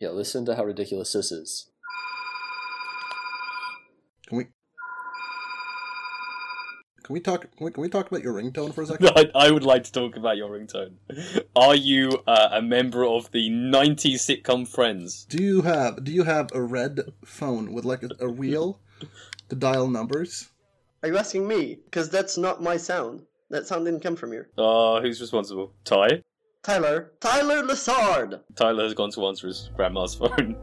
Yeah, listen to how ridiculous this is. Can we? Can we talk? Can we, can we talk about your ringtone for a second? I, I would like to talk about your ringtone. Are you uh, a member of the 90s sitcom Friends? Do you have Do you have a red phone with like a, a wheel to dial numbers? Are you asking me? Because that's not my sound. That sound didn't come from here. Uh, who's responsible? Ty? Tyler. Tyler Lassard! Tyler has gone to answer his grandma's phone.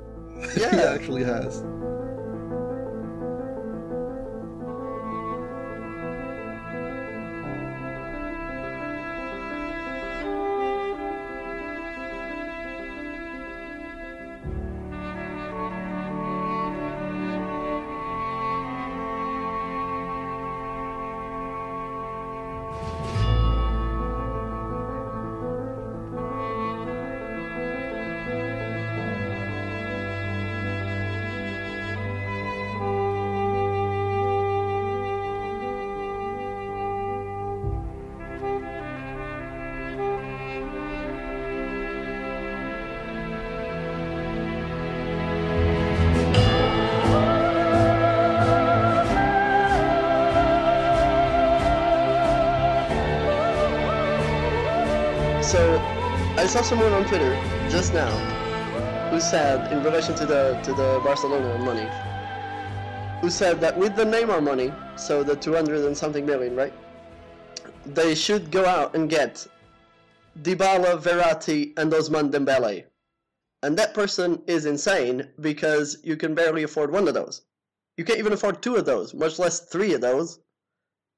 Yeah, he actually has. So, I saw someone on Twitter just now who said, in relation to the to the Barcelona money, who said that with the Neymar money, so the 200 and something million, right? They should go out and get Dybala, Verratti, and Ousmane Dembele. And that person is insane because you can barely afford one of those. You can't even afford two of those, much less three of those.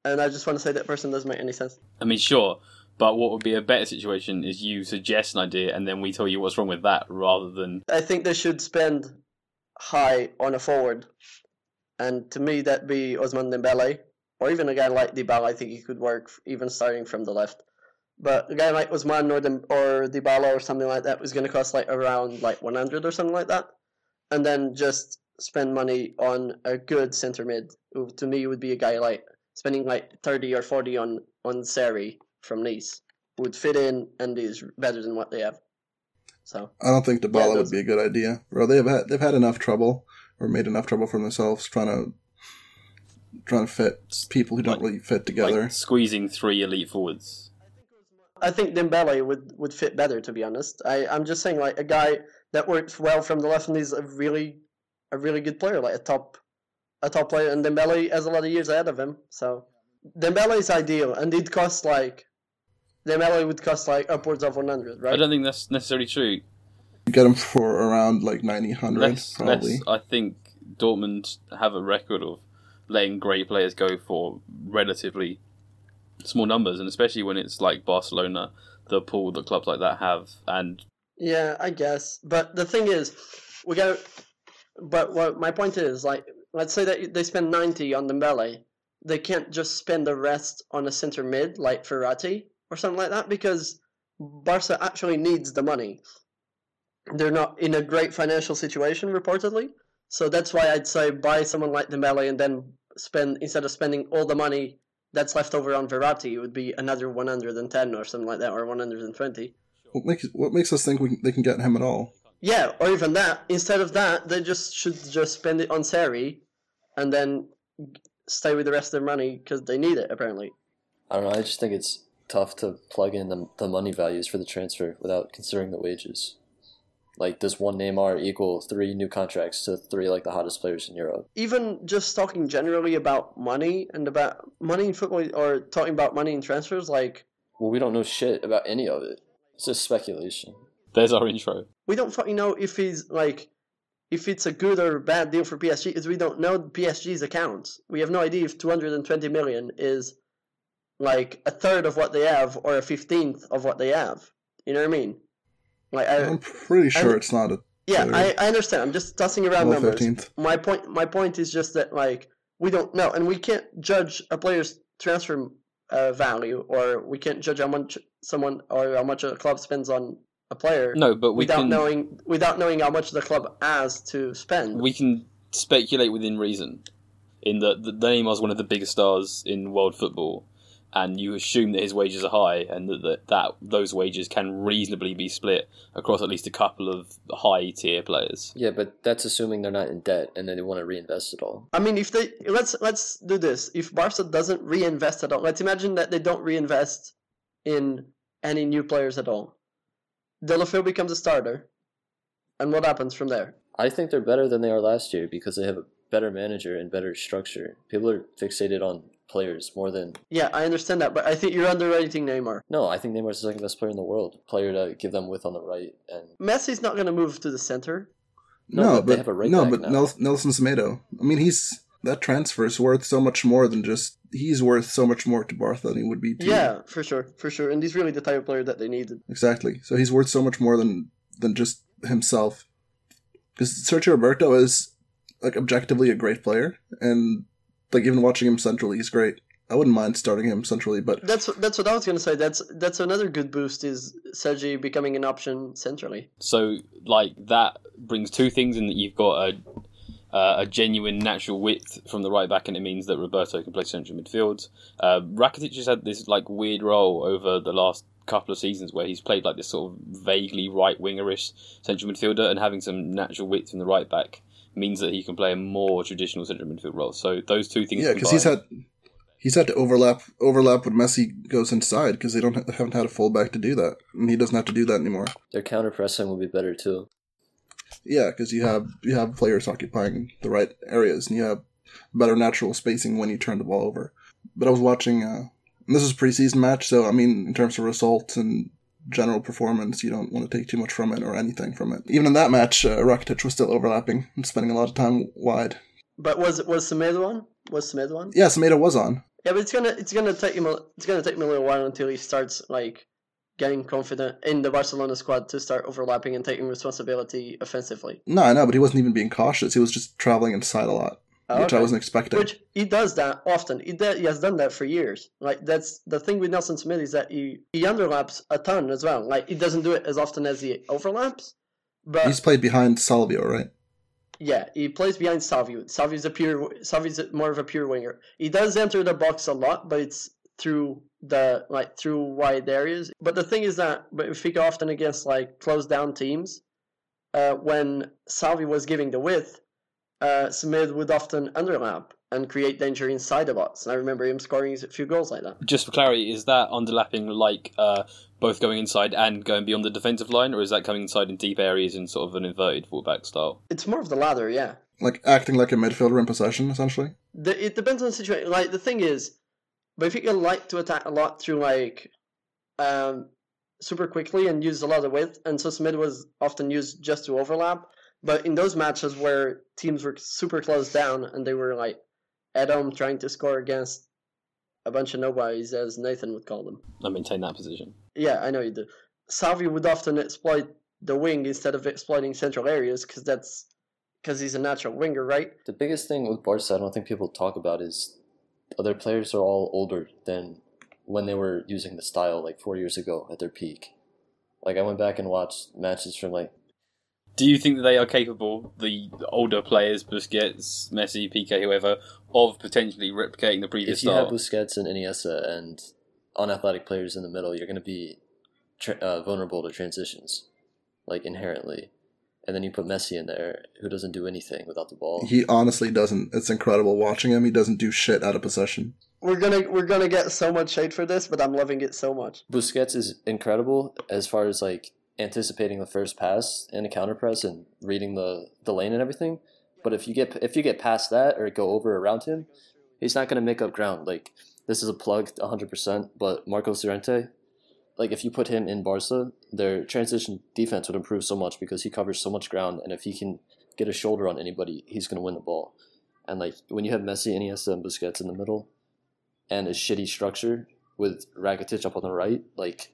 And I just want to say that person doesn't make any sense. I mean, sure, but what would be a better situation is you suggest an idea and then we tell you what's wrong with that rather than. I think they should spend high on a forward, and to me that'd be Ousmane Dembele, or even a guy like Dybala. I think he could work even starting from the left. But a guy like Ousmane or Dem- or Dybala or something like that was going to cost like around like 100 or something like that, and then just spend money on a good centre mid. Who to me would be a guy like spending like 30 or 40 on on Seri from Nice would fit in and is better than what they have. So. I don't think Dybala those- would be a good idea, bro. They've had they've had enough trouble or made enough trouble for themselves trying to trying to fit people who don't Like- really fit together. Like squeezing three elite forwards. I think Dembele would, would fit better, to be honest. I, I'm just saying, like a guy that works well from the left and is a really a really good player, like a top a top player. And Dembele has a lot of years ahead of him, so Dembele is ideal, and it costs like Dembele would cost like upwards of 100, right? I don't think that's necessarily true. You get them for around like 90, 100 Less, probably. less, I think Dortmund have a record of letting great players go for relatively small numbers, and especially when it's like Barcelona, the pool that clubs like that have, and Yeah, I guess. But the thing is, we got. But what my point is, like, let's say that they spend ninety on Dembele, they can't just spend the rest on a center mid like Verratti or something like that because Barca actually needs the money. They're not in a great financial situation, reportedly. So that's why I'd say buy someone like Dembele and then spend instead of spending all the money that's left over on Verratti, it would be another one hundred and ten or something like that, or one hundred and twenty. What makes what makes us think we they can get him at all? Yeah, or even that. Instead of that, they just should just spend it on Seri, and then stay with the rest of their money because they need it apparently. I don't know. I just think it's tough to plug in the, the money values for the transfer without considering the wages. Like, does one Neymar equal three new contracts to three like the hottest players in Europe? Even just talking generally about money and about money in football, or talking about money in transfers, like Well, we don't know shit about any of it. It's just speculation. there's our intro. we don't fucking know if he's like if it's a good or bad deal for PSG, is we don't know PSG's accounts. We have no idea if 220 million is like a third of what they have or a fifteenth of what they have. You know what I mean? Like I, I'm pretty sure I'm- it's not a Yeah, Third. I, I understand. I'm just tossing around well, numbers. 15th. My point my point is just that like we don't know, and we can't judge a player's transfer uh, value, or we can't judge how much someone or how much a club spends on a player No, but we without can knowing without knowing how much the club has to spend. we can speculate within reason. In that the Neymar's one of the biggest stars in world football, and you assume that his wages are high, and that, that that those wages can reasonably be split across at least a couple of high tier players. Yeah, but that's assuming they're not in debt and they want to reinvest it all. I mean, if they let's let's do this. If Barca doesn't reinvest at all, let's imagine that they don't reinvest in any new players at all. Deulofeu becomes a starter, and what happens from there? I think they're better than they are last year because they have a better manager and better structure. People are fixated on players more than Yeah, I understand that, but I think you're underrating Neymar. no. I think Neymar's the second best player in the world. Player to give them width on the right and Messi's not going to move to the center. No, No, but they have a right no, back but now. Nel- Nelson Semedo. I mean, he's that transfer is worth so much more than just he's worth so much more to Barca than he would be. To Yeah, for sure, for sure. And he's really the type of player that they needed. exactly. So he's worth so much more than than just himself. Because Sergi Roberto is like objectively a great player, and like even watching him centrally, he's great. I wouldn't mind starting him centrally, but That's that's what I was going to say. That's that's another good boost is Sergi becoming an option centrally. So like that brings two things in that you've got a uh, a genuine natural width from the right back, and it means that Roberto can play central midfield. Uh, Rakitic has had this like weird role over the last couple of seasons where he's played like this sort of vaguely right wingerish central midfielder, and having some natural width from the right back means that he can play a more traditional central midfield role. So those two things, yeah, because he's had he's had to overlap overlap when Messi goes inside because they don't ha- haven't had a fullback to do that, and he doesn't have to do that anymore. their counter pressing will be better too. Yeah, because you have you have players occupying the right areas, and you have better natural spacing when you turn the ball over. But I was watching, uh, and this is a preseason match, so I mean, in terms of results and general performance, you don't want to take too much from it or anything from it. Even in that match, uh, Rakitic was still overlapping and spending a lot of time wide. But was was Semedo on? Was Semedo on? Yeah, Semedo was on. Yeah, but it's gonna it's gonna take him a, it's gonna take him a little while until he starts like getting confident in the Barcelona squad to start overlapping and taking responsibility offensively. No, I know, but he wasn't even being cautious. He was just traveling inside a lot, Oh, which I wasn't expecting. Which he does that often. He, de- he has done that for years. Like that's the thing with Nelson Semedo is that he he underlaps a ton as well. Like he doesn't do it as often as he overlaps, but He's played behind Salvio, right? yeah, he plays behind Salvio. Salvio's a pure Salvio's more of a pure winger. He does enter the box a lot, but it's through the like through wide areas. But the thing is that but if we go often against like closed down teams, uh, when Salvio was giving the width, uh, Semedo would often underlap and create danger inside the box. And I remember him scoring a few goals like that. Just for clarity, is that underlapping like uh, both going inside and going beyond the defensive line, or is that coming inside in deep areas in sort of an inverted fullback style? It's more of the latter, yeah. Like acting like a midfielder in possession, essentially. The, it depends on the situation. Like the thing is, but if you can like to attack a lot through like um super quickly and use a lot of width, and so Semedo was often used just to overlap. But in those matches where teams were super closed down and they were like at home trying to score against a bunch of nobodies, as Nathan would call them. I maintain that position. Yeah, I know you do. Salvio would often exploit the wing instead of exploiting central areas because that's because he's a natural winger, right? The biggest thing with Barca, I don't think people talk about is other players are all older than when they were using the style like four years ago at their peak. Like I went back and watched matches from like Do you think that they are capable, the older players, Busquets, Messi, Piqué, whoever, of potentially replicating the previous if you have? Busquets and Iniesta and unathletic players in the middle, you're going to be tra- uh, vulnerable to transitions, like inherently. And then you put Messi in there, who doesn't do anything without the ball. He honestly doesn't. It's incredible watching him. He doesn't do shit out of possession. We're gonna we're gonna get so much shade for this, but I'm loving it so much. Busquets is incredible as far as like anticipating the first pass and a counter press and reading the, the lane and everything. But if you get if you get past that or go over around him, he's not going to make up ground. Like this is a plug 100%, but Marco Llorente, like if you put him in Barca, their transition defense would improve so much because he covers so much ground and if he can get a shoulder on anybody, he's going to win the ball. And like when you have Messi, Iniesta, and Busquets in the middle, and a shitty structure with Rakitic up on the right, like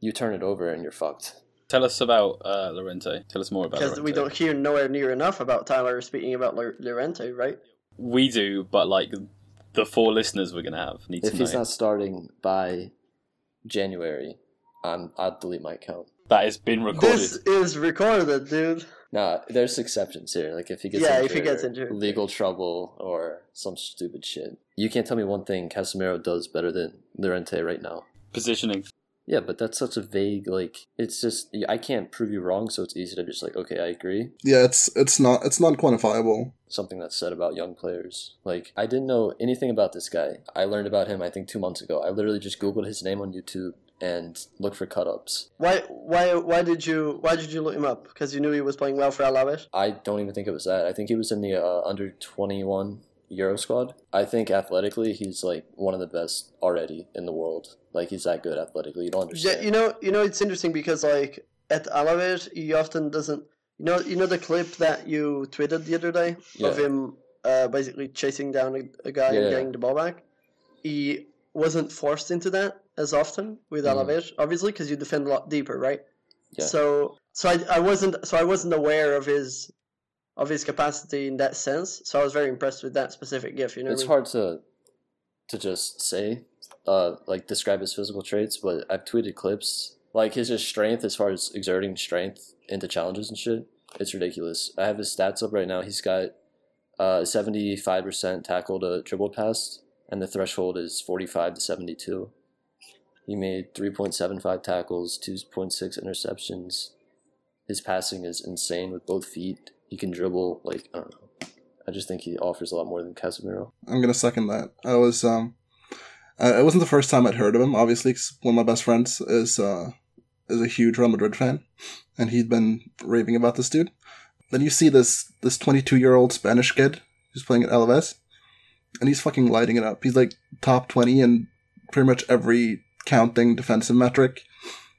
you turn it over and you're fucked. Tell us about uh, Llorente. Tell us more about Because we don't hear nowhere near enough about Tyler speaking about Lor- Llorente, right? We do, but like the four listeners we're gonna have need If to he's know. not starting by January, I'm I'd delete my account. That has been recorded. This is recorded, dude. Nah, there's exceptions here. Like if he gets Yeah, injured, if he gets or injured. legal trouble or some stupid shit. You can't tell me one thing Casemiro does better than Llorente right now. Positioning. Yeah, but that's such a vague like. It's just I can't prove you wrong, so it's easy to just like okay, I agree. Yeah, it's it's not it's not quantifiable. Something that's said about young players. Like I didn't know anything about this guy. I learned about him I think two months ago. I literally just googled his name on YouTube and looked for cut ups. Why why why did you why did you look him up? Because you knew he was playing well for Alaves. I don't even think it was that. I think he was in the uh, under twenty one Euro squad. I think athletically he's like one of the best already in the world. Like he's that good athletically. You don't understand. Yeah, you know you know it's interesting because like at Alaves he often doesn't. You know you know the clip that you tweeted the other day of him uh, basically chasing down a, a guy Yeah, and getting the ball back. He wasn't forced into that as often with Mhm. Alaves, obviously, because you defend a lot deeper, right? Yeah. So so I, I wasn't so I wasn't aware of his of his capacity in that sense. So I was very impressed with that specific gift. You know, it's I mean? hard to to just say uh like describe his physical traits but i've tweeted clips like his just strength as far as exerting strength into challenges and shit it's ridiculous i have his stats up right now he's got uh 75% tackle to dribble pass and the threshold is 45 to 72 he made 3.75 tackles 2.6 interceptions his passing is insane with both feet he can dribble like i don't know I just think he offers a lot more than Casemiro. I'm gonna second that. I was um, uh, it wasn't the first time I'd heard of him. Obviously, one of my best friends is uh is a huge Real Madrid fan, and he'd been raving about this dude. Then you see this this 22 year old Spanish kid who's playing at Alaves, and he's fucking lighting it up. He's like top 20 in pretty much every counting defensive metric.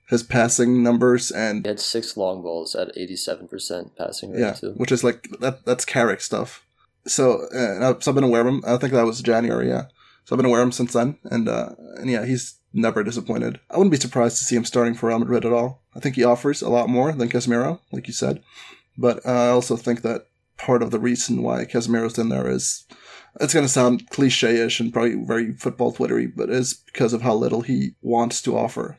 His passing numbers and He had six long balls at 87% passing rate, yeah, too. which is like that. That's Carrick stuff. So, uh, I've, so I've been aware of him. I think that was January. Yeah, so I've been aware of him since then, and uh, and yeah, he's never disappointed. I wouldn't be surprised to see him starting for Real Madrid at all. I think he offers a lot more than Casemiro, like you said, but uh, I also think that part of the reason why Casemiro's in there is. It's going to sound cliche-ish and probably very football twittery, but it's because of how little he wants to offer.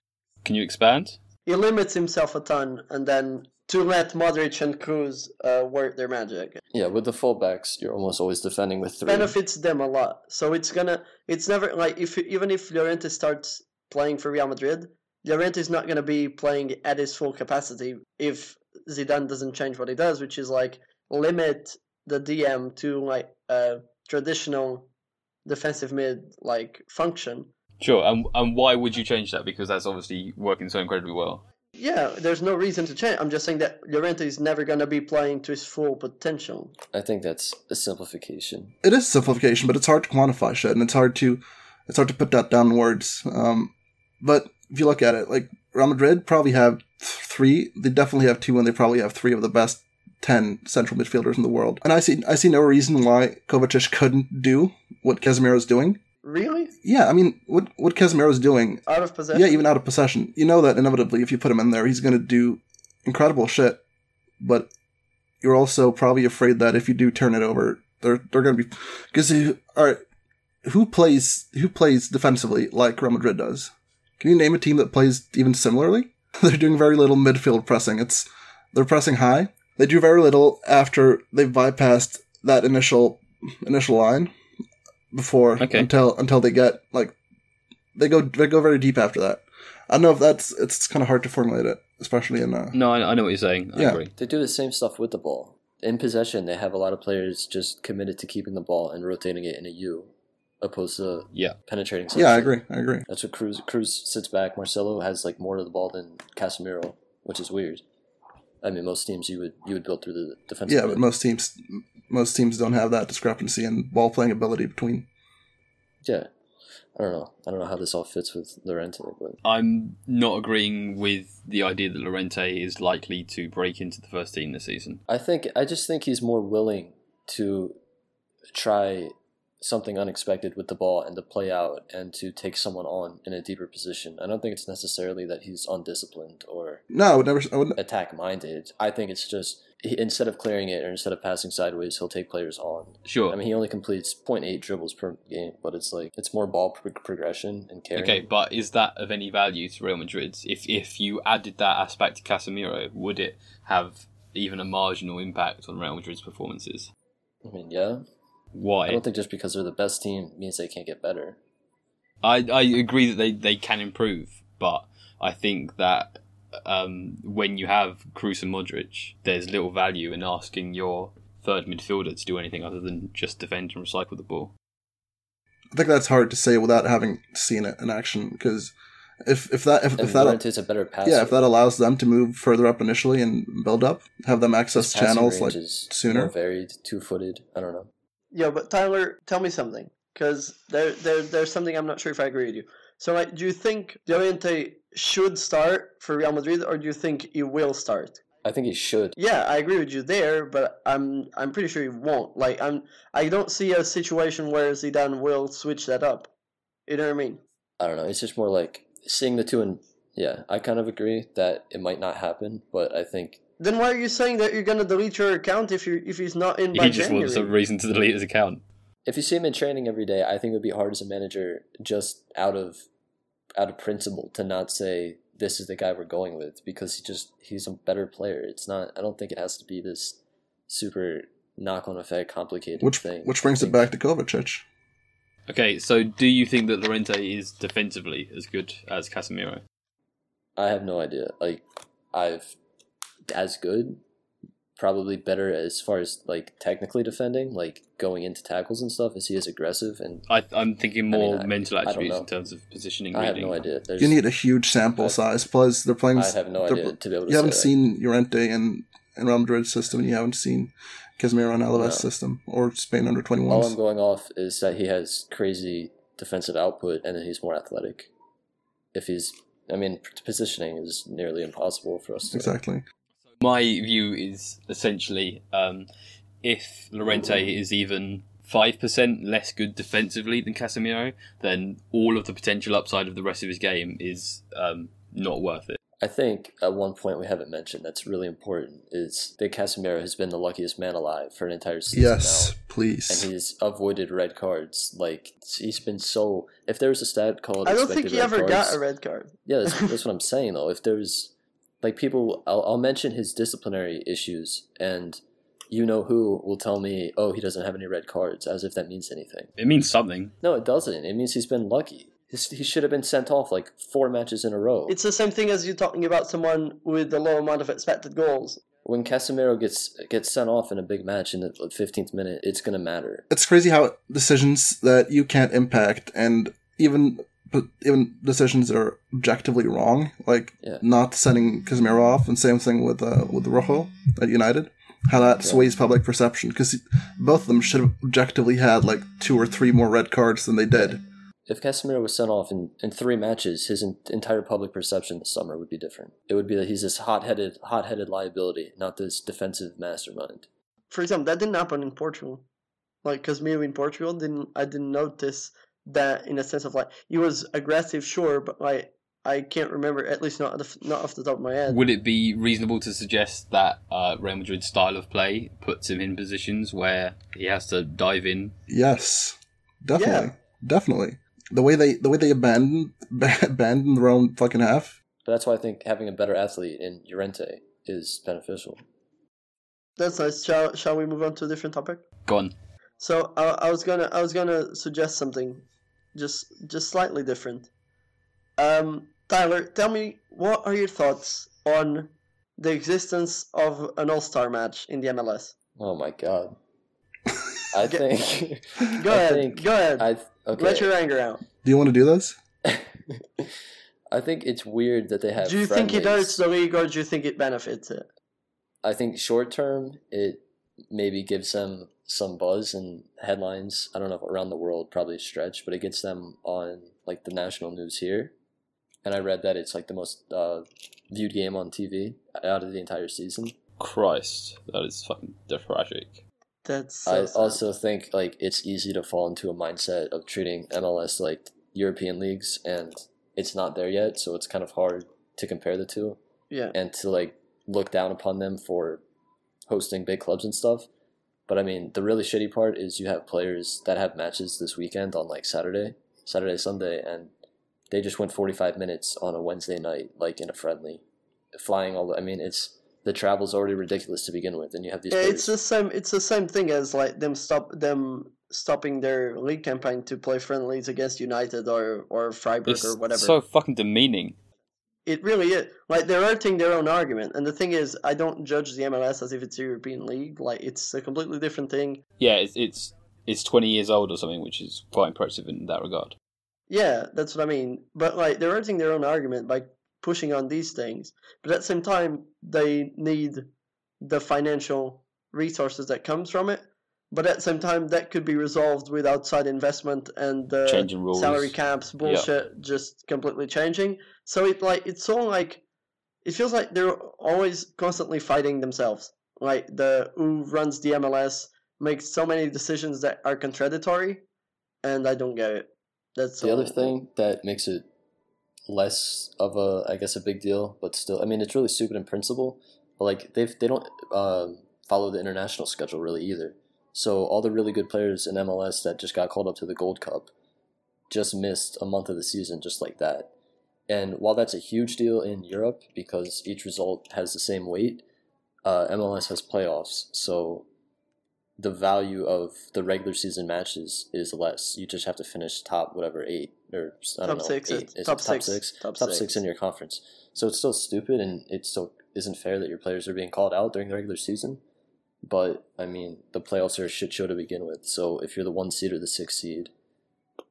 Can you expand? he limits himself a ton, and then to let Modric and Kroos uh, work their magic Yeah, with the fullbacks, you're almost always defending with three. benefits them a lot. So it's gonna, it's never like if even if Llorente starts playing for Real Madrid, Llorente is not gonna be playing at his full capacity if Zidane doesn't change what he does, which is like limit the DM to like a traditional defensive mid like function. Sure. And and why would you change that? Because that's obviously working so incredibly well. Yeah, there's no reason to change. I'm just saying that Llorente is never gonna be playing to his full potential. I think that's a simplification. it is simplification, but it's hard to quantify shit, and it's hard to it's hard to put that down in words. Um, but if you look at it, like Real Madrid probably have th- three. They definitely have two, and they probably have three of the best ten central midfielders in the world. And I see I see no reason why Kovacic couldn't do what Casemiro is doing. Really? Yeah, I mean, what what Casemiro's doing Out of possession? yeah, even out of possession. You know that inevitably, if you put him in there, he's going to do incredible shit. But you're also probably afraid that if you do turn it over, they're they're going to be because all right, who plays who plays defensively like Real Madrid does? Can you name a team that plays even similarly? they're doing very little midfield pressing. It's they're pressing high. They do very little after they've bypassed that initial initial line before Okay. until until they get like they go they go very deep after that. I don't know if that's it's kind of hard to formulate it, especially in uh, No, I, I know what you're saying. I Yeah. agree. They do the same stuff with the ball. In possession, they have a lot of players just committed to keeping the ball and rotating it in a U, opposed to Yeah. penetrating. yeah, I agree, I agree. That's what Kroos Kroos sits back. Marcelo has like more of the ball than Casemiro, which is weird. I mean, most teams you would you would build through the defense. Yeah, mid. but most teams most teams don't have that discrepancy in ball playing ability between. yeah, I don't know. I don't know how this all fits with Llorente, but I'm not agreeing with the idea that Llorente is likely to break into the first team this season. I think I just think he's more willing to try something unexpected with the ball and to play out and to take someone on in a deeper position. I don't think it's necessarily that he's undisciplined or No, I would never. I would. attack minded. I think it's just he, instead of clearing it or instead of passing sideways, he'll take players on. Sure. I mean, he only completes 0.8 dribbles per game, but it's like it's more ball pro- progression and carrying. Okay, but is that of any value to Real Madrid? If if you added that aspect to Casemiro, would it have even a marginal impact on Real Madrid's performances? I mean, yeah. Why? I don't think just because they're the best team means they can't get better. I, I agree that they, they can improve, but I think that um, when you have Kroos and Modric, there's little value in asking your third midfielder to do anything other than just defend and recycle the ball. I think that's hard to say without having seen it in action because if if that if, And if that a better passer. yeah if that allows them to move further up initially and build up, have them access channels like sooner. varied, two footed. I don't know. Yeah, but Tyler, tell me something, because there, there, there's something I'm not sure if I agree with you. So, like, do you think Llorente should start for Real Madrid, or do you think he will start? I think he should. Yeah, I agree with you there, but I'm I'm pretty sure he won't. Like, I'm I don't see a situation where Zidane will switch that up. You know what I mean? I don't know. It's just more like seeing the two and yeah, I kind of agree that it might not happen, but I think Then why are you saying that you're gonna delete your account if you if he's not in by He just January? wants a reason to delete his account. if you see him in training every day, I think it would be hard as a manager just out of out of principle to not say this is the guy we're going with because he just he's a better player. It's not I don't think it has to be this super knock on effect complicated Which thing. which brings it back to Kovacic. Okay, so do you think that Llorente is defensively as good as Casemiro? I have no idea. Like I've as good, probably better as far as like technically defending, like going into tackles and stuff. Is he as aggressive? And I, I'm thinking more I- mental I don't attributes in terms of positioning. I have no idea. There's, You need a huge sample I- size. Plus, they're playing. I have no idea to be able to You haven't say seen Llorente in in Real Madrid's system. and You haven't seen Casemiro and Alaves No. system or Spain under twenty that. All I'm going off is that he has crazy defensive output and that he's more athletic. If he's, I mean, positioning is nearly impossible for us to. Exactly. My view is essentially um, if Llorente is even 5% less good defensively than Casemiro, then all of the potential upside of the rest of his game is um, not worth it. I think at one point we haven't mentioned that's really important is that Casemiro has been the luckiest man alive for an entire season Yes, now. please. and he's avoided red cards. Like he's been so. If there was a stat called, I don't think he ever cards, got a red card. Yeah, that's, that's what I'm saying though. If there's like people, I'll, I'll mention his disciplinary issues, and you know who will tell me, oh, he doesn't have any red cards, as if that means anything. It means something. No, it doesn't. It means he's been lucky. His, he should have been sent off like four matches in a row. It's the same thing as you talking about someone with a low amount of expected goals. when Casemiro gets gets sent off in a big match in the 15th minute, it's gonna matter. it's crazy how decisions that you can't impact and even but even decisions that are objectively wrong, like Yeah. not sending Casemiro off, and same thing with uh, with Rojo at United, how that Yeah. sways public perception because both of them should have objectively had like two or three more red cards than they did. If Casemiro was sent off in, in three matches, his en- entire public perception this summer would be different. It would be that he's this hot-headed, hot-headed liability, not this defensive mastermind. For example, that didn't happen in Portugal. Like Casemiro in Portugal didn't I didn't notice that in a sense of like he was aggressive, sure, but like I can't remember at least not at the, not off the top of my head. Would it be reasonable to suggest that uh, Real Madrid's style of play puts him in positions where he has to dive in? Yes, definitely, Yeah. definitely. The way they the way they abandon abandon their own fucking half. But that's why I think having a better athlete in Llorente is beneficial. That's nice. Shall shall we move on to a different topic? Gone. So I, I was gonna I was gonna suggest something, just just slightly different. Um, Tyler, tell me what are your thoughts on the existence of an All Star match in the MLS? Oh my god. I think. Go I ahead, think- go ahead. I okay. Let your anger out. Do you want to do this? I think it's weird that they have. Do you think it friendlies. hurts the league or do you think it benefits it? I think short term it maybe gives them some buzz and headlines. I don't know around the world probably a stretch, but it gets them on like the national news here. And I read that it's like the most uh, viewed game on TV out of the entire season. Christ, that is fucking tragic. That's so I sad. also think like it's easy to fall into a mindset of treating MLS like European leagues, and it's not there yet, so it's kind of hard to compare the two yeah. and to like look down upon them for hosting big clubs and stuff. But I mean, the really shitty part is you have players that have matches this weekend on like Saturday, Saturday, Sunday, and they just went 45 minutes on a Wednesday night, like in a friendly, flying all. The, I mean, it's the travel's already ridiculous to begin with, and you have these. Yeah, players. it's the same. It's the same thing as like them stop them stopping their league campaign to play friendlies against United or or Freiburg It's or whatever. so fucking demeaning. It really is. Like they're hurting their own argument. And the thing is, I don't judge the MLS as if it's a European league. Like it's a completely different thing. Yeah, it's it's it's twenty years old or something, which is quite impressive in that regard. Yeah, that's what I mean. But like they're hurting their own argument by pushing on these things. But at the same time, they need the financial resources that comes from it. But at the same time, that could be resolved with outside investment and uh, Changing rules. salary caps bullshit just completely changing. So it like it's all like it feels like they're always constantly fighting themselves. Like the who runs the MLS makes so many decisions that are contradictory, and I don't get it. That's the all. other thing that makes it less of a I guess a big deal, but still, I mean, it's really stupid in principle. But like they they don't um, follow the international schedule really either. So all the really good players in MLS that just got called up to the Gold Cup just missed a month of the season just like that. And while that's a huge deal in Europe because each result has the same weight, uh, MLS has playoffs, so the value of the regular season matches is less. You just have to finish top whatever eight or I don't Top know six, eight. it's Is it top top six, six, top top six. six in your conference. So it's still stupid and it still isn't fair that your players are being called out during the regular season. But I mean, the playoffs are a shit show to begin with. So if you're the one seed or the six seed,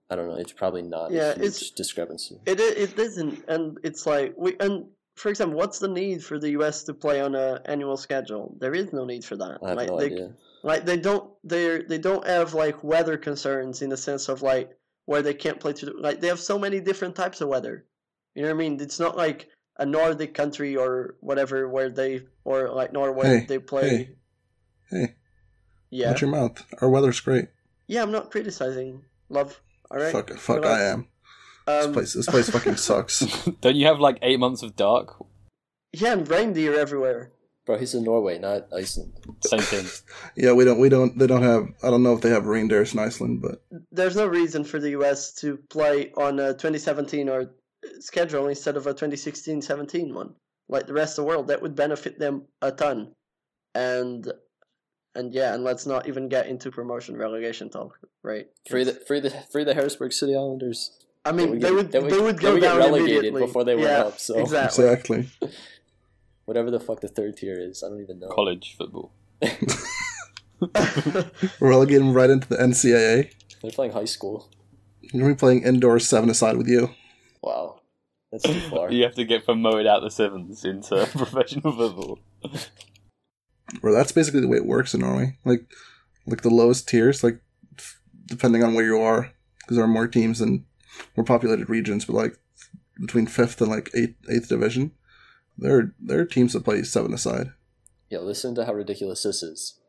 I don't know. It's probably not Yeah, a huge it's- discrepancy. It it isn't, and it's like we and for example, what's the need for the US to play on a annual schedule? There is no need for that. I have like no they, idea. like they don't they they don't have like weather concerns in the sense of like where they can't play to the, like they have so many different types of weather. You know what I mean? It's not like a Nordic country or whatever where they or like Norway Hey, they play. hey, hey. Yeah, Watch your mouth. Our weather's great. yeah. I'm not criticizing. Love. All right. Fuck, fuck, Relax. I am. This Um, place, this place fucking sucks. Don't you have like eight months of dark? Yeah, and reindeer everywhere. Bro, he's in Norway, not Iceland. Same thing. Yeah, we don't, we don't, they don't have. I don't know if they have reindeers in Iceland, but there's no reason for the US to play on a 2017 or schedule instead of a 2016-17 one. Like the rest of the world, that would benefit them a ton. And and yeah, and let's not even get into promotion relegation talk, right? Free the free the free the Harrisburg City Islanders. I mean, we they get- would then we- they would then go we get down relegated immediately before they went yeah, up, so- exactly. exactly. Whatever the fuck the third tier is, I don't even know. College football. Relegate them right into the NCAA. They're playing high school. You're gonna playing indoor seven aside with you. Wow, that's too far. You have to get promoted out the sevens into professional football. Well, that's basically the way it works in Norway. Like, like the lowest tiers, like depending on where you are, because there are more teams in more populated regions, but like between fifth and like eighth eighth division, there there are teams that play seven aside. Yeah, listen to how ridiculous this is.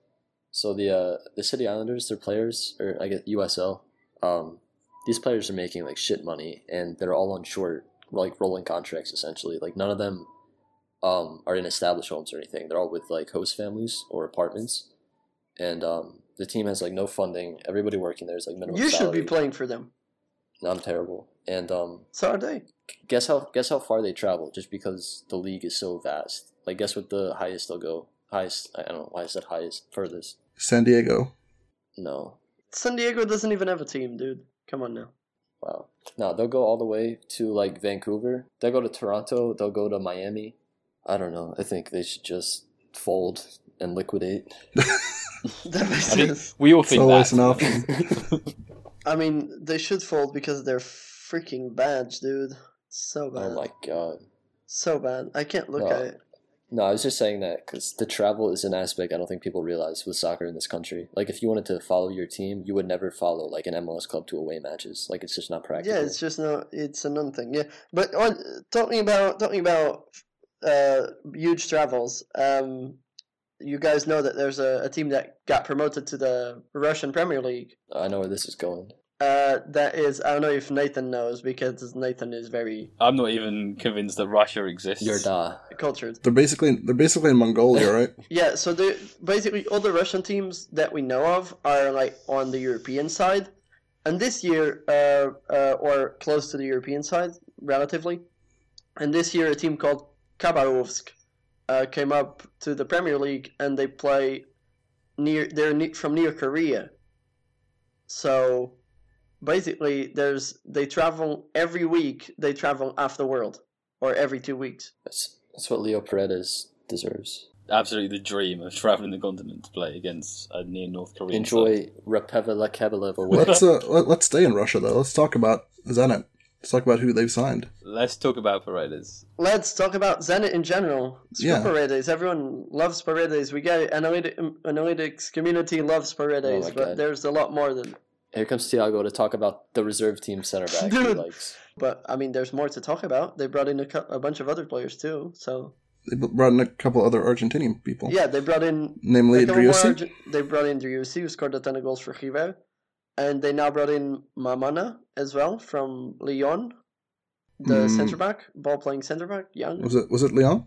So the uh, the City Islanders, their players, or I guess USL, um, these players are making like shit money, and they're all on short, like rolling contracts essentially. Like none of them um, are in established homes or anything. They're all with like host families or apartments, and um, the team has like no funding. Everybody working there is like minimum. You should salary. be playing for them. No, I'm terrible. And um, So are they. guess how guess how far they travel just because the league is so vast. Like guess what the highest they'll go. Highest I don't know why I said highest furthest. San Diego. No. San Diego doesn't even have a team, dude. Come on now. Wow. No, they'll go all the way to like Vancouver. They'll go to Toronto. They'll go to Miami. I don't know. I think they should just fold and liquidate. That makes I think sense. we all It's think always that. an option. I mean, they should fold because they're freaking bad, dude. So oh bad. oh my god. So bad. I can't look No. at it. No, I was just saying that because the travel is an aspect I don't think people realize with soccer in this country. Like, if you wanted to follow your team, you would never follow like an MLS club to away matches. Like, it's just not practical. Yeah, it's just not. It's a non thing. Yeah, but on talking about talking about uh, huge travels. Um, you guys know that there's a, a team that got promoted to the Russian Premier League. I know where this is going. Uh, that is, I don't know if Nathan knows because Nathan is very I'm not even convinced that Russia exists. Your da. cultured. They're basically they're basically in Mongolia, right? Yeah, so the basically all the Russian teams that we know of are like on the European side, and this year, uh, uh, or close to the European side, relatively, and this year a team called Khabarovsk uh, came up to the Premier League and they play near. They're ne- from near Korea, so basically, there's they travel every week. They travel half the world, or every two weeks. That's that's what Leo Paredes deserves. Absolutely the dream of traveling the continent to play against a near North Korean. Enjoy Repeva Kebelev away. Let's uh, let's stay in Russia though. Let's talk about Zenit. Let's talk about who they've signed. Let's talk about Paredes. Let's talk about Zenit in general. Screw Yeah. Paredes. Everyone loves Paredes. We get it. Analytic, analytics community loves Paredes, Oh but God. there's a lot more than. Here comes Thiago to talk about the reserve team center back he Dude. likes. But I mean, there's more to talk about. They brought in a, cou- a bunch of other players too. So They brought in a couple other Argentinian people, yeah, they brought in namely a couple Driussi. Argent- They brought in Driussi, who scored a ton of goals for River, and they now brought in Mammana as well from Lyon, the Mm. centre back, ball playing centre back, young. Was it was it Lyon?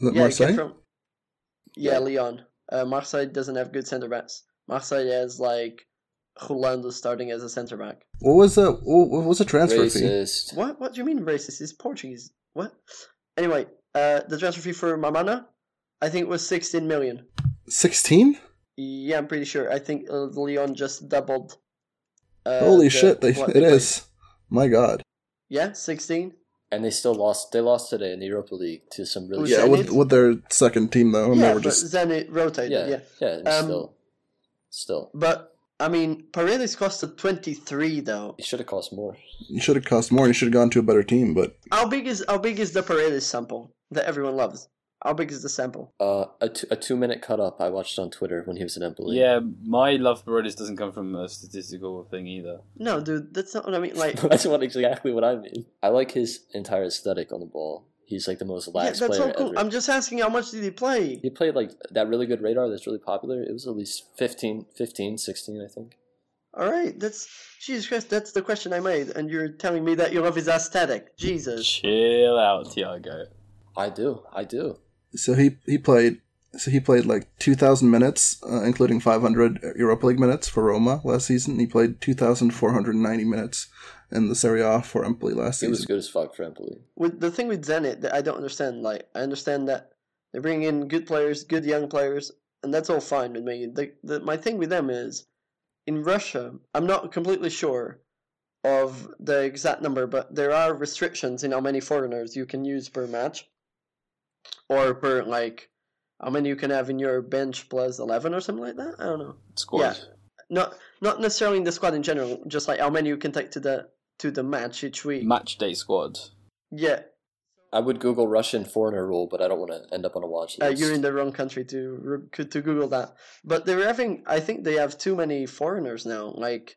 Was it yeah, Marseille? from. Yeah, Yeah. Lyon. Uh, Marseille doesn't have good centre backs. Marseille has like Rolando starting as a centre back. What was the what what was the transfer fee? What? What do you mean racist? He's Portuguese. What? Anyway, uh, the transfer fee for Mammana, I think it was 16 million. Sixteen? Yeah, I'm pretty sure. I think uh, Lyon just doubled. Uh, Holy the- shit! They, what it they is. My God. Yeah, 16. And they still lost. They lost today in the Europa League to some really. Yeah, with with their second team though, and yeah, they were but just Zenit rotated. yeah, Yeah. yeah. Um, still, still, But I mean, Paredes costed 23 though. it should have cost more. you should have cost more. and You should have gone to a better team, but How big is how big is the Paredes sample that everyone loves? How big is the sample? Uh, a, two minute cut up I watched on Twitter when he was in Empoli. Yeah, my love for Paredes doesn't come from a statistical thing either. No, dude, that's not what I mean. Like, that's what exactly what I mean. I like his entire aesthetic on the ball. He's like the most yeah, that's player all cool. ever. I'm just asking how much did he play? He played like that really good radar that's really popular. It was at least 15, 15 16, I think. All right, that's Jesus Christ. That's the question I made, and you're telling me that you love his aesthetic. Jesus. Chill out, Tiago. I do. I do. So he he played so he played like two thousand minutes, uh, including five hundred Europa League minutes for Roma last season. He played two thousand four hundred ninety minutes in the Serie A for Empoli last season. He season. was good as fuck for Empoli. With the thing with Zenit that I don't understand, like I understand that they bring in good players, good young players, and that's all fine with me. The, the my thing with them is in Russia, I'm not completely sure of the exact number, but there are restrictions in how many foreigners you can use per match, or per like how many you can have in your bench plus eleven or something like that. I don't know. Squad. Yeah. Not not necessarily in the squad in general, just like how many you can take to the to the match each week. Match day squad. yeah, I would Google Russian foreigner rule, but I don't want to end up on a watch Uh, you're in the wrong country to to Google that. But they're having, I think they have too many foreigners now. Like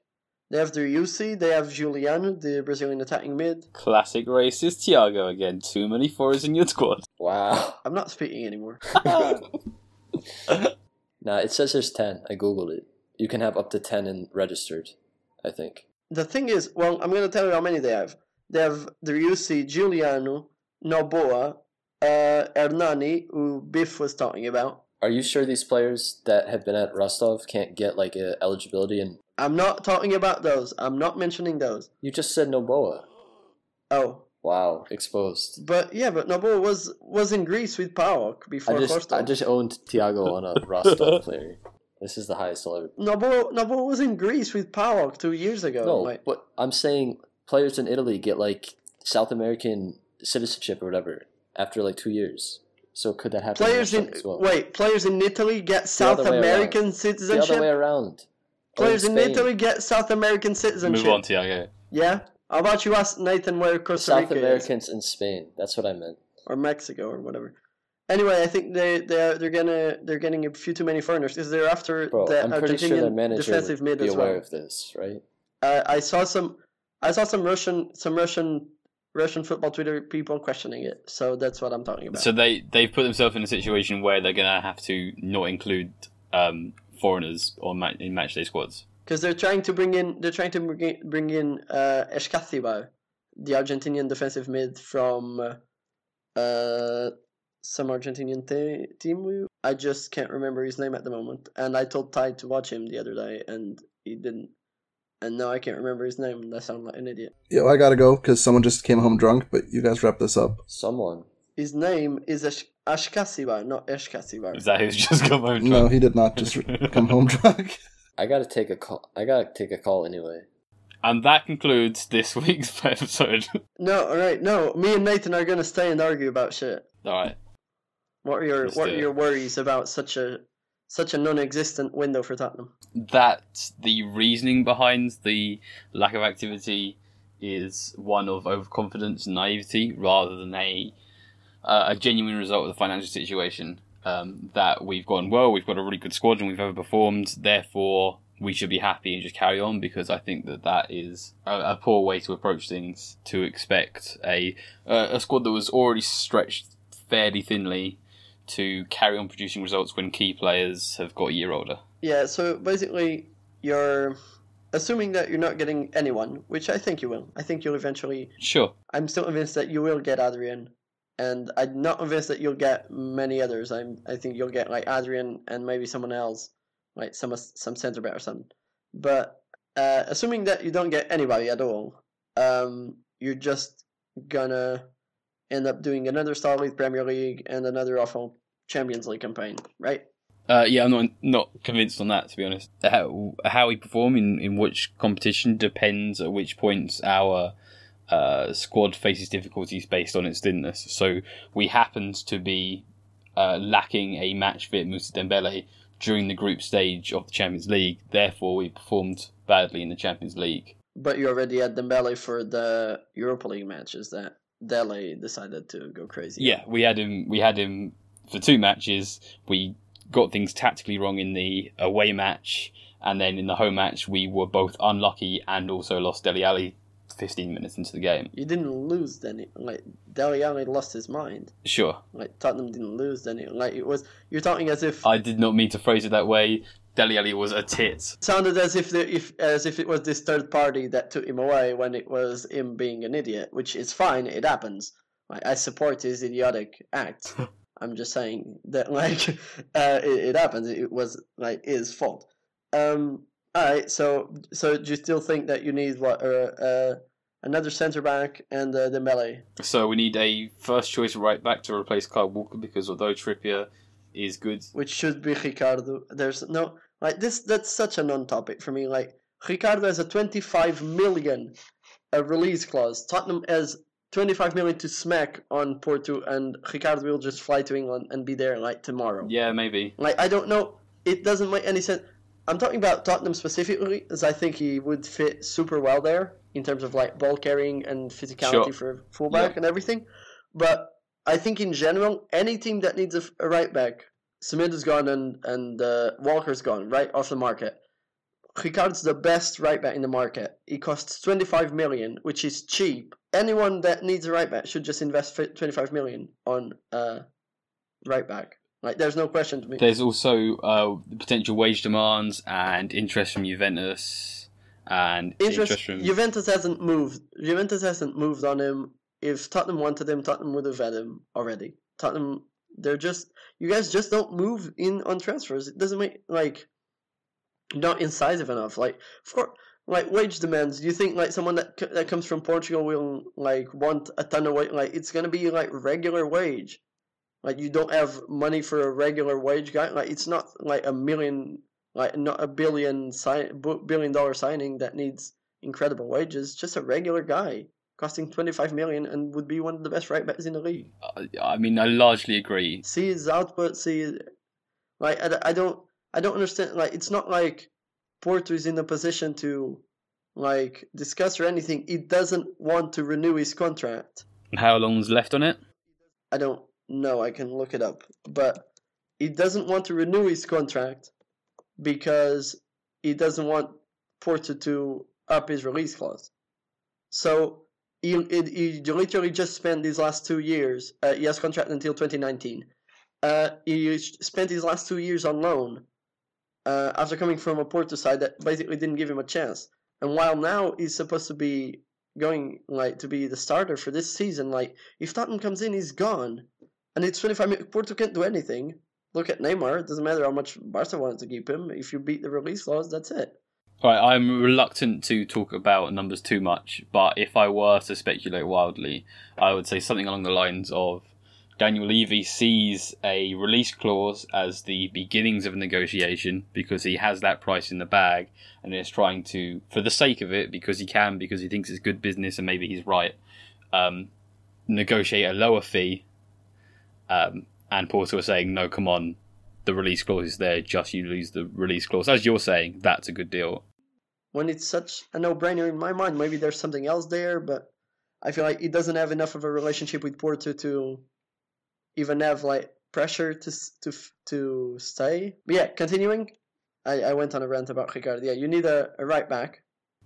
they have their UC, they have Giuliano, the Brazilian attacking mid. Classic racist Tiago again. Too many fours in your squad. Wow. I'm not speaking anymore. Nah, it says there's 10. I Googled it. You can have up to 10 in registered, I think. The thing is, well, I'm going to tell you how many they have. They have their UC, Giuliano, Noboa, uh, Hernani, who Biff was talking about. Are you sure these players that have been at Rostov can't get like a eligibility? And I'm not talking about those. I'm not mentioning those. you just said Noboa. Oh, Wow, exposed. but yeah, but Noboa was was in Greece with PAOK before I just Korstal. I just owned Tiago on a Rostov player. This is the highest I'll ever. Nobo Nobo was in Greece with PAOK two years ago. No, like- but I'm saying players in Italy get like South American citizenship or whatever after like two years. So could that happen? players in as well? wait, players in Italy get other South American the citizenship. other way around. Or players in Spain. Italy get South American citizenship. Move on, Tiago. Yeah. How about you ask Nathan where Costa South Rica is? Americans in Spain. That's what I meant. or Mexico or whatever. Anyway, I think they they are, they're gonna they're getting a few too many foreigners because they're after Bro, the I'm pretty sure their Argentinian manager defensive would mid be as aware well. of this, right? Uh, I saw some I saw some Russian some Russian Russian football Twitter people questioning it. So that's what I'm talking about. So they they've put themselves in a situation where they're gonna have to not include um, foreigners on ma- in match day squads. because they're trying to bring in they're trying to bring in, bring in uh, Escatibal, the Argentinian defensive mid from uh, uh, some Argentinian te- team. We- I just can't remember his name at the moment, and I told Ty to watch him the other day, and he didn't. And now I can't remember his name, and I sound like an idiot. Yo, I gotta go because someone just came home drunk. But you guys wrap this up. Someone. His name is Esh- Ashkasibar, not Eshkasibar. Is that who's just come home? No, drunk? he did not just come home drunk. I gotta take a call. I gotta take a call anyway. And that concludes this week's episode. No, all right, no. Me and Nathan are gonna stay and argue about shit. All right. What are your Let's what are it. your worries about such a such a non-existent window for Tottenham? that the reasoning behind the lack of activity is one of overconfidence and naivety rather than a uh, a genuine result of the financial situation. Um, that we've gone well, we've got a really good squad and we've overperformed. Therefore, we should be happy and just carry on because I think that that is a, a poor way to approach things. To expect a uh, a squad that was already stretched fairly thinly to carry on producing results when key players have got a year older. Yeah, so basically you're assuming that you're not getting anyone, which I think you will. I think you'll eventually Sure. I'm still convinced that you will get Adrien, and I'm not convinced that you'll get many others. I'm I think you'll get like Adrien and maybe someone else, like some some centre back or something. But uh, assuming that you don't get anybody at all, um, you're just gonna end up doing another solid Premier League and another awful Champions League campaign, right? Uh, yeah, I'm not not convinced on that to be honest. How how we perform in, in which competition depends at which points our uh, squad faces difficulties based on its thinness. So we happened to be uh, lacking a match fit Mousa Dembele during the group stage of the Champions League. Therefore, we performed badly in the Champions League. But you already had Dembele for the Europa League matches that Dele decided to go crazy. Yeah, we had him. We had him for two matches. We got things tactically wrong in the away match, and then in the home match, we were both unlucky and also lost Dele Alli 15 minutes into the game. You didn't lose then. Like Dele Alli lost his mind. Sure, Like Tottenham didn't lose then. Like it was. You're talking as if I did not mean to phrase it that way. Dele Alli was a tit. sounded as if the, if as if it was this third party that took him away when it was him being an idiot, which is fine. It happens. Like I support his idiotic act. I'm just saying that like uh, it, it happens. It was like his fault. Um. All right. So so do you still think that you need what uh, uh another centre back and uh, melee? So we need a first choice right back to replace Kyle Walker because although Trippier is good, which should be Ricardo. There's no like this. That's such a non-topic for me. Like Ricardo has a 25 million a release clause. Tottenham has 25 million to smack on Porto, and Ricardo will just fly to England and be there like tomorrow. yeah, maybe. Like I don't know. It doesn't make any sense. I'm talking about Tottenham specifically, as I think he would fit super well there in terms of like ball carrying and physicality Sure. for fullback Yeah. and everything. But I think in general, any team that needs a right back, Semedo's gone and and uh, Walker's gone right off the market. Ricardo's the best right back in the market. He costs 25 million, which is cheap. Anyone that needs a right back should just invest 25 million on uh, right back. Like, there's no question to me. There's also uh, potential wage demands and interest from Juventus and interest, interest from Juventus hasn't moved. Juventus hasn't moved on him. If Tottenham wanted him, Tottenham would have had him already. Tottenham, they're just you guys just don't move in on transfers. It doesn't make like not incisive enough. Like for like wage demands. Do you think like someone that c- that comes from Portugal will like want a ton of wage? Like it's gonna be like regular wage. Like you don't have money for a regular wage guy. Like it's not like a million, like not a billion sign billion dollar signing that needs incredible wages. Just a regular guy costing twenty five million and would be one of the best right backs in the league. Uh, I mean, I largely agree. See his output. See, his- like I, I don't I don't understand. Like it's not like Porto is in a position to like discuss or anything. He doesn't want to renew his contract. How long's left on it? I don't know. I can look it up, but he doesn't want to renew his contract because he doesn't want Porto to up his release clause. So he, he, he literally just spent these last two years. Uh, he has contract until 2019. Uh, he spent his last two years on loan uh, after coming from a Porto side that basically didn't give him a chance. And while now he's supposed to be going like to be the starter for this season, like if Tottenham comes in, he's gone, and it's 25 minutes. Porto can't do anything. Look at Neymar. It doesn't matter how much Barca wanted to keep him. If you beat the release clause, that's it. Right, I'm reluctant to talk about numbers too much, but if I were to speculate wildly, I would say something along the lines of Daniel Levy sees a release clause as the beginnings of a negotiation because he has that price in the bag and is trying to, for the sake of it, because he can, because he thinks it's good business and maybe he's right, um, negotiate a lower fee. Um, and Porto are saying, no, come on, the release clause is there, just you lose the release clause. As you're saying, that's a good deal. When it's such a no-brainer in my mind, maybe there's something else there, but I feel like it doesn't have enough of a relationship with Porto to even have like pressure to to to stay. But yeah, continuing, I, I went on a rant about Ricardo. Yeah, you need a, a right back.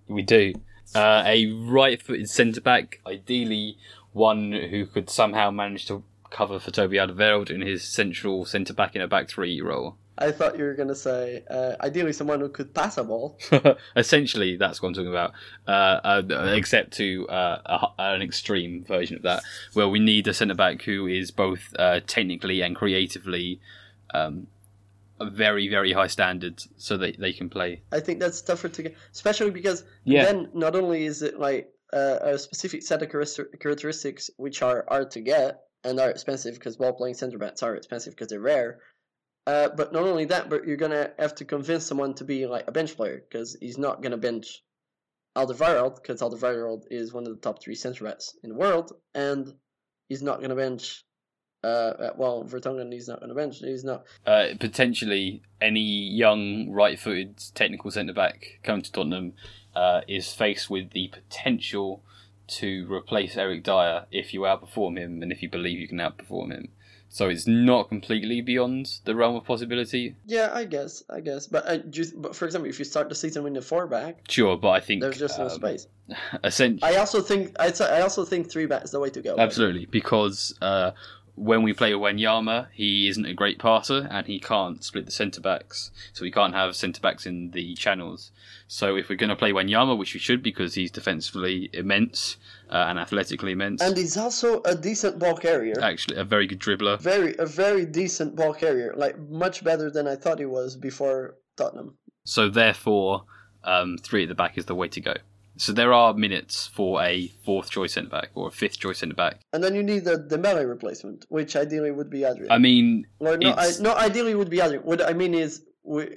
We do. Uh, a right-footed centre back, ideally one who could somehow manage to cover for Toby Alderweireld in his central centre back in a back three role. I thought you were going to say, uh, ideally, someone who could pass a ball. Essentially, that's what I'm talking about. Uh, uh, except to uh, a, an extreme version of that, where we need a centre back who is both uh, technically and creatively um, a very, very high standards, so that they can play. I think that's tougher to get, especially because Yeah. then not only is it like uh, a specific set of character- characteristics which are hard to get and are expensive because ball playing centre backs are expensive because they're rare. Uh, but not only that, but you're gonna have to convince someone to be like a bench player because he's not gonna bench Alderweireld because Alderweireld is one of the top three centre backs in the world, and he's not gonna bench. Uh, uh, well, Vertonghen he's not gonna bench. He's not. Uh, potentially, any young right-footed technical centre back coming to Tottenham uh, is faced with the potential to replace Eric Dier if you outperform him and if you believe you can outperform him. So it's not completely beyond the realm of possibility. Yeah, I guess, I guess. But uh, just, but for example, if you start the season with the four back, Sure, but I think there's just no um, space. Essentially, I also think I I also think three back is the way to go. Absolutely, because uh, when we play Wanyama, he isn't a great passer and he can't split the centre backs, so we can't have centre backs in the channels. So if we're going to play Wanyama, which we should because he's defensively immense uh, and athletically immense, And he's also a decent ball carrier. actually a very good dribbler. Very a very decent ball carrier, like much better than I thought he was before Tottenham. So therefore, um, three at the back is the way to go. So there are minutes for a fourth choice centre back or a fifth choice centre back. And then you need the Dembele replacement, which ideally would be Adrien. I mean, or no, I, it's- no, ideally would be Adrien. What I mean is, we,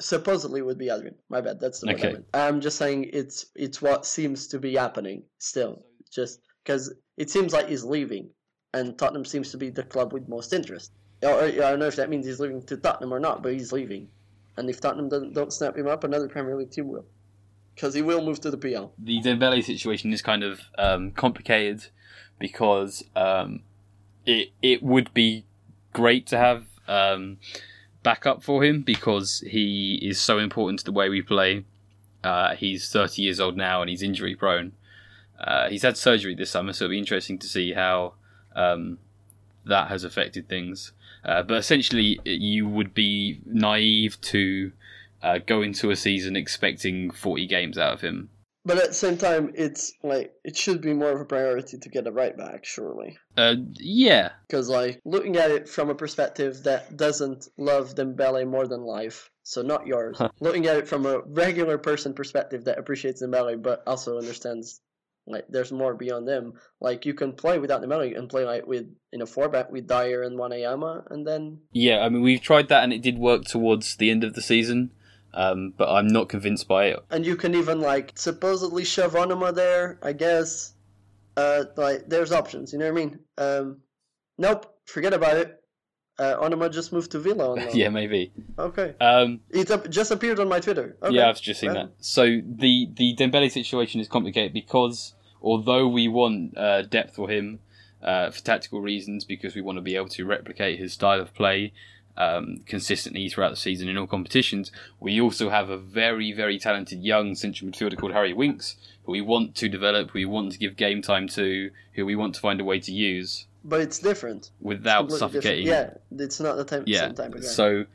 supposedly would be Adrian. My bad. That's the I Okay. meant. I'm just saying it's it's what seems to be happening still. Just because it seems like he's leaving, and Tottenham seems to be the club with most interest. I don't know if that means he's leaving to Tottenham or not, but he's leaving. And if Tottenham don't, don't snap him up, another Premier League team will, because he will move to the PL. the Dembele situation is kind of um, complicated because um, it it would be great to have um, backup for him because he is so important to the way we play. Uh, he's 30 years old now and he's injury prone. Uh, he's had surgery this summer, so it'll be interesting to see how um, that has affected things. Uh, but essentially, you would be naive to uh, go into a season expecting 40 games out of him. But at the same time, it's like it should be more of a priority to get a right back, surely. Uh, yeah, Because, like, looking at it from a perspective that doesn't love Dembele more than life, so not yours. looking at it from a regular person perspective that appreciates Dembele but also understands, like, there's more beyond them. Like, you can play without Dembele and play, like, with in a four back with Dier and Wanyama, and then yeah. I mean, we've tried that and it did work towards the end of the season, um, but I'm not convinced by it. and you can even like supposedly shove Onomah there, I guess. Uh, like there's options, you know what I mean? Um, nope, forget about it. Uh, Onomah just moved to Villa. Yeah, maybe. Okay. Um, It up, just appeared on my Twitter. Okay. Yeah, I've just seen that. So the the Dembele situation is complicated because although we want uh, depth for him uh, for tactical reasons, because we want to be able to replicate his style of play um, consistently throughout the season in all competitions, we also have a very very talented young central midfielder called Harry Winks, who we want to develop, who we want to give game time to, who we want to find a way to use But it's different. It's without different. suffocating. Yeah, it's not the time, yeah. same type of guy. So,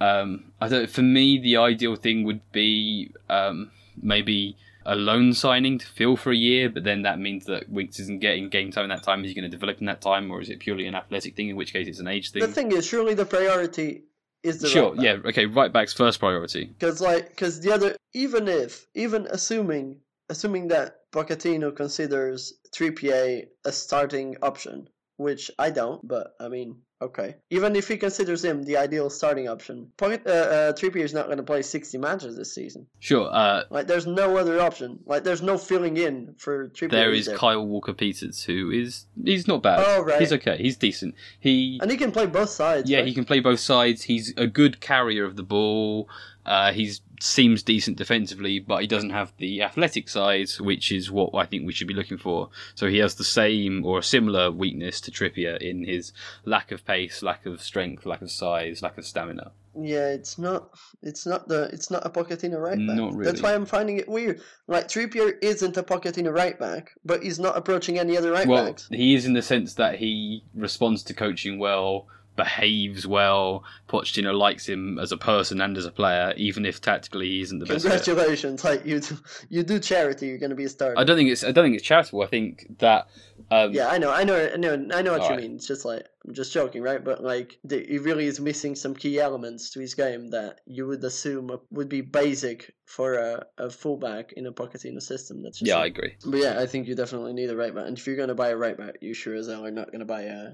um, I don't. For me, the ideal thing would be um, maybe a loan signing to fill for a year, but then that means that Winks isn't getting game time in that time. Is he going to develop in that time, or is it purely an athletic thing? In which case, it's an age thing. the thing is, surely the priority is the sure. right yeah. Okay. Right back's first priority. Because like, because the other, even if, even assuming, assuming that Pochettino considers Trippier a starting option, which I don't, but I mean, okay. Even if he considers him the ideal starting option, Pocket, uh, uh, Trippier is not going to play 60 matches this season. Sure. Uh, Like, there's no other option. Like, there's no filling in for Trippier. there is? Kyle Walker Peters, who is he's not bad. Oh, right. He's okay. He's decent. He and he can play both sides. yeah, right? he can play both sides. He's a good carrier of the ball. Uh, he seems decent defensively, but he doesn't have the athletic side, which is what I think we should be looking for. So he has the same or a similar weakness to Trippier in his lack of pace, lack of strength, lack of size, lack of stamina. Yeah, it's not. It's not the. It's not a Pochettino right back. Not really. That's why I'm finding it weird. Like Trippier isn't a Pochettino right back, but he's not approaching any other right well, backs. he is in the sense that he responds to coaching well, behaves well. Pochettino likes him as a person and as a player, even if tactically he isn't the best. Congratulations! Like you, do, you do charity, you're going to be a star. I don't think it's. I don't think it's charitable. I think that. Um, Yeah, I know, I know, I know, I know what you Alright. mean. It's just like I'm just joking, right? But like, the, he really is missing some key elements to his game that you would assume would be basic for a, a fullback in a Pochettino system. That's just Yeah, I agree. But yeah, I think you definitely need a right back. And if you're going to buy a right back, you sure as hell are not going to buy a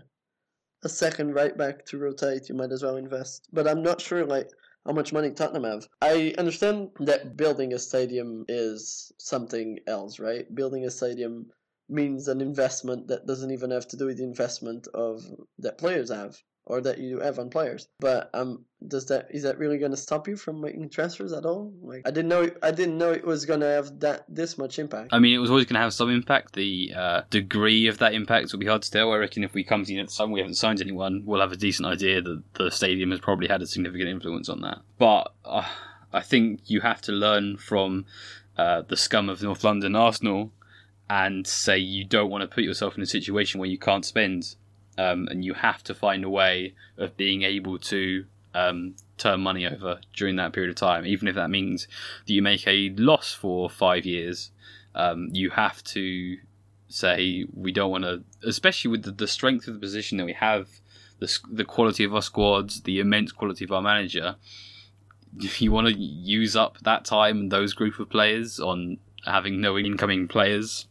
a second right back to rotate. You might as well invest. But I'm not sure like how much money Tottenham have. I understand that building a stadium is something else, right? Building a stadium means an investment that doesn't even have to do with the investment of that players have or that you have on players. But um, does that is that really going to stop you from making transfers at all? Like I didn't know I didn't know it was going to have that this much impact. I mean, it was always going to have some impact. The uh, degree of that impact will be hard to tell. I reckon if we come to of the summer, we haven't signed anyone, we'll have a decent idea that the stadium has probably had a significant influence on that. But uh, I think you have to learn from uh, the scum of North London Arsenal and say you don't want to put yourself in a situation where you can't spend, um, and you have to find a way of being able to um, turn money over during that period of time, even if that means that you make a loss for five years. Um, you have to say we don't want to, especially with the, the strength of the position that we have, the the quality of our squads, the immense quality of our manager. If you want to use up that time and those group of players on having no incoming players.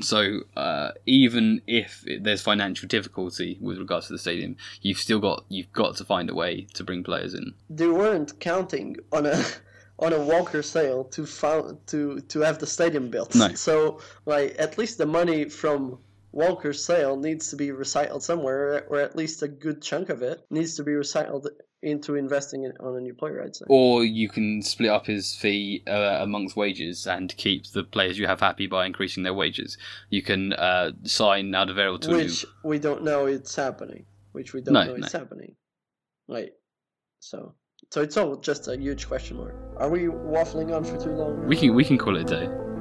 So uh, even if there's financial difficulty with regards to the stadium, you've still got you've got to find a way to bring players in. they weren't counting on a on a Walker sale to found to to have the stadium built. No. So like at least the money from Walker's sale needs to be recycled somewhere, or at least a good chunk of it needs to be recycled into investing in, on a new player. I'd say. Or you can split up his fee uh, amongst wages and keep the players you have happy by increasing their wages. You can uh, sign Alderweireld to which we don't know it's happening. Which we don't No, know it's happening. Like so. So it's all just a huge question mark. Are we waffling on for too long? we can we can call it a day.